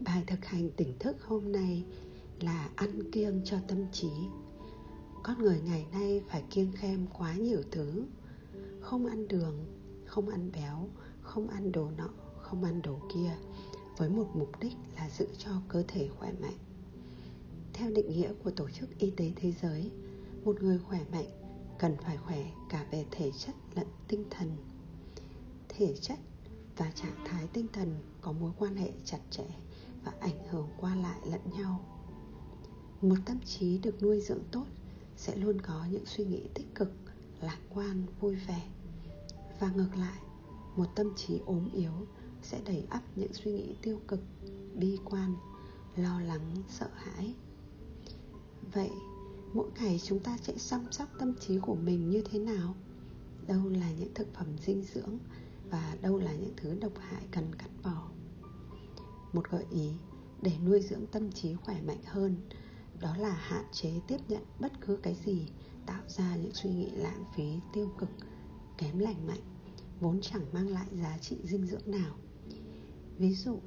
Bài thực hành tỉnh thức hôm nay là ăn kiêng cho tâm trí. Con người ngày nay phải kiêng khem quá nhiều thứ. Không ăn đường, không ăn béo, không ăn đồ nọ, không ăn đồ kia với một mục đích là giữ cho cơ thể khỏe mạnh. Theo định nghĩa của Tổ chức Y tế Thế giới, một người khỏe mạnh cần phải khỏe cả về thể chất lẫn tinh thần. Thể chất và trạng thái tinh thần có mối quan hệ chặt chẽ và ảnh hưởng qua lại lẫn nhau. Một tâm trí được nuôi dưỡng tốt sẽ luôn có những suy nghĩ tích cực, lạc quan, vui vẻ. Và ngược lại, một tâm trí ốm yếu sẽ đầy ắp những suy nghĩ tiêu cực, bi quan, lo lắng, sợ hãi. Vậy, mỗi ngày chúng ta sẽ chăm sóc tâm trí của mình như thế nào? Đâu là những thực phẩm dinh dưỡng và đâu là những thứ độc hại cần cắt bỏ? Một gợi ý để nuôi dưỡng tâm trí khỏe mạnh hơn, đó là hạn chế tiếp nhận bất cứ cái gì tạo ra những suy nghĩ lãng phí tiêu cực, kém lành mạnh, vốn chẳng mang lại giá trị dinh dưỡng nào. Ví dụ,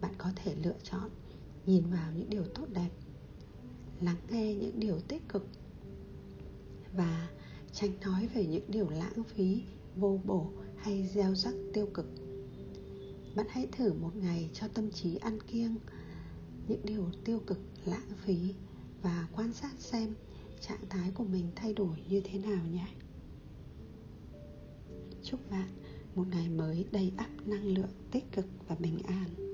bạn có thể lựa chọn nhìn vào những điều tốt đẹp, lắng nghe những điều tích cực và tránh nói về những điều lãng phí, vô bổ hay gieo rắc tiêu cực bạn hãy thử một ngày cho tâm trí ăn kiêng. Những điều tiêu cực, lãng phí và quan sát xem trạng thái của mình thay đổi như thế nào nhé. Chúc bạn một ngày mới đầy ắp năng lượng tích cực và bình an.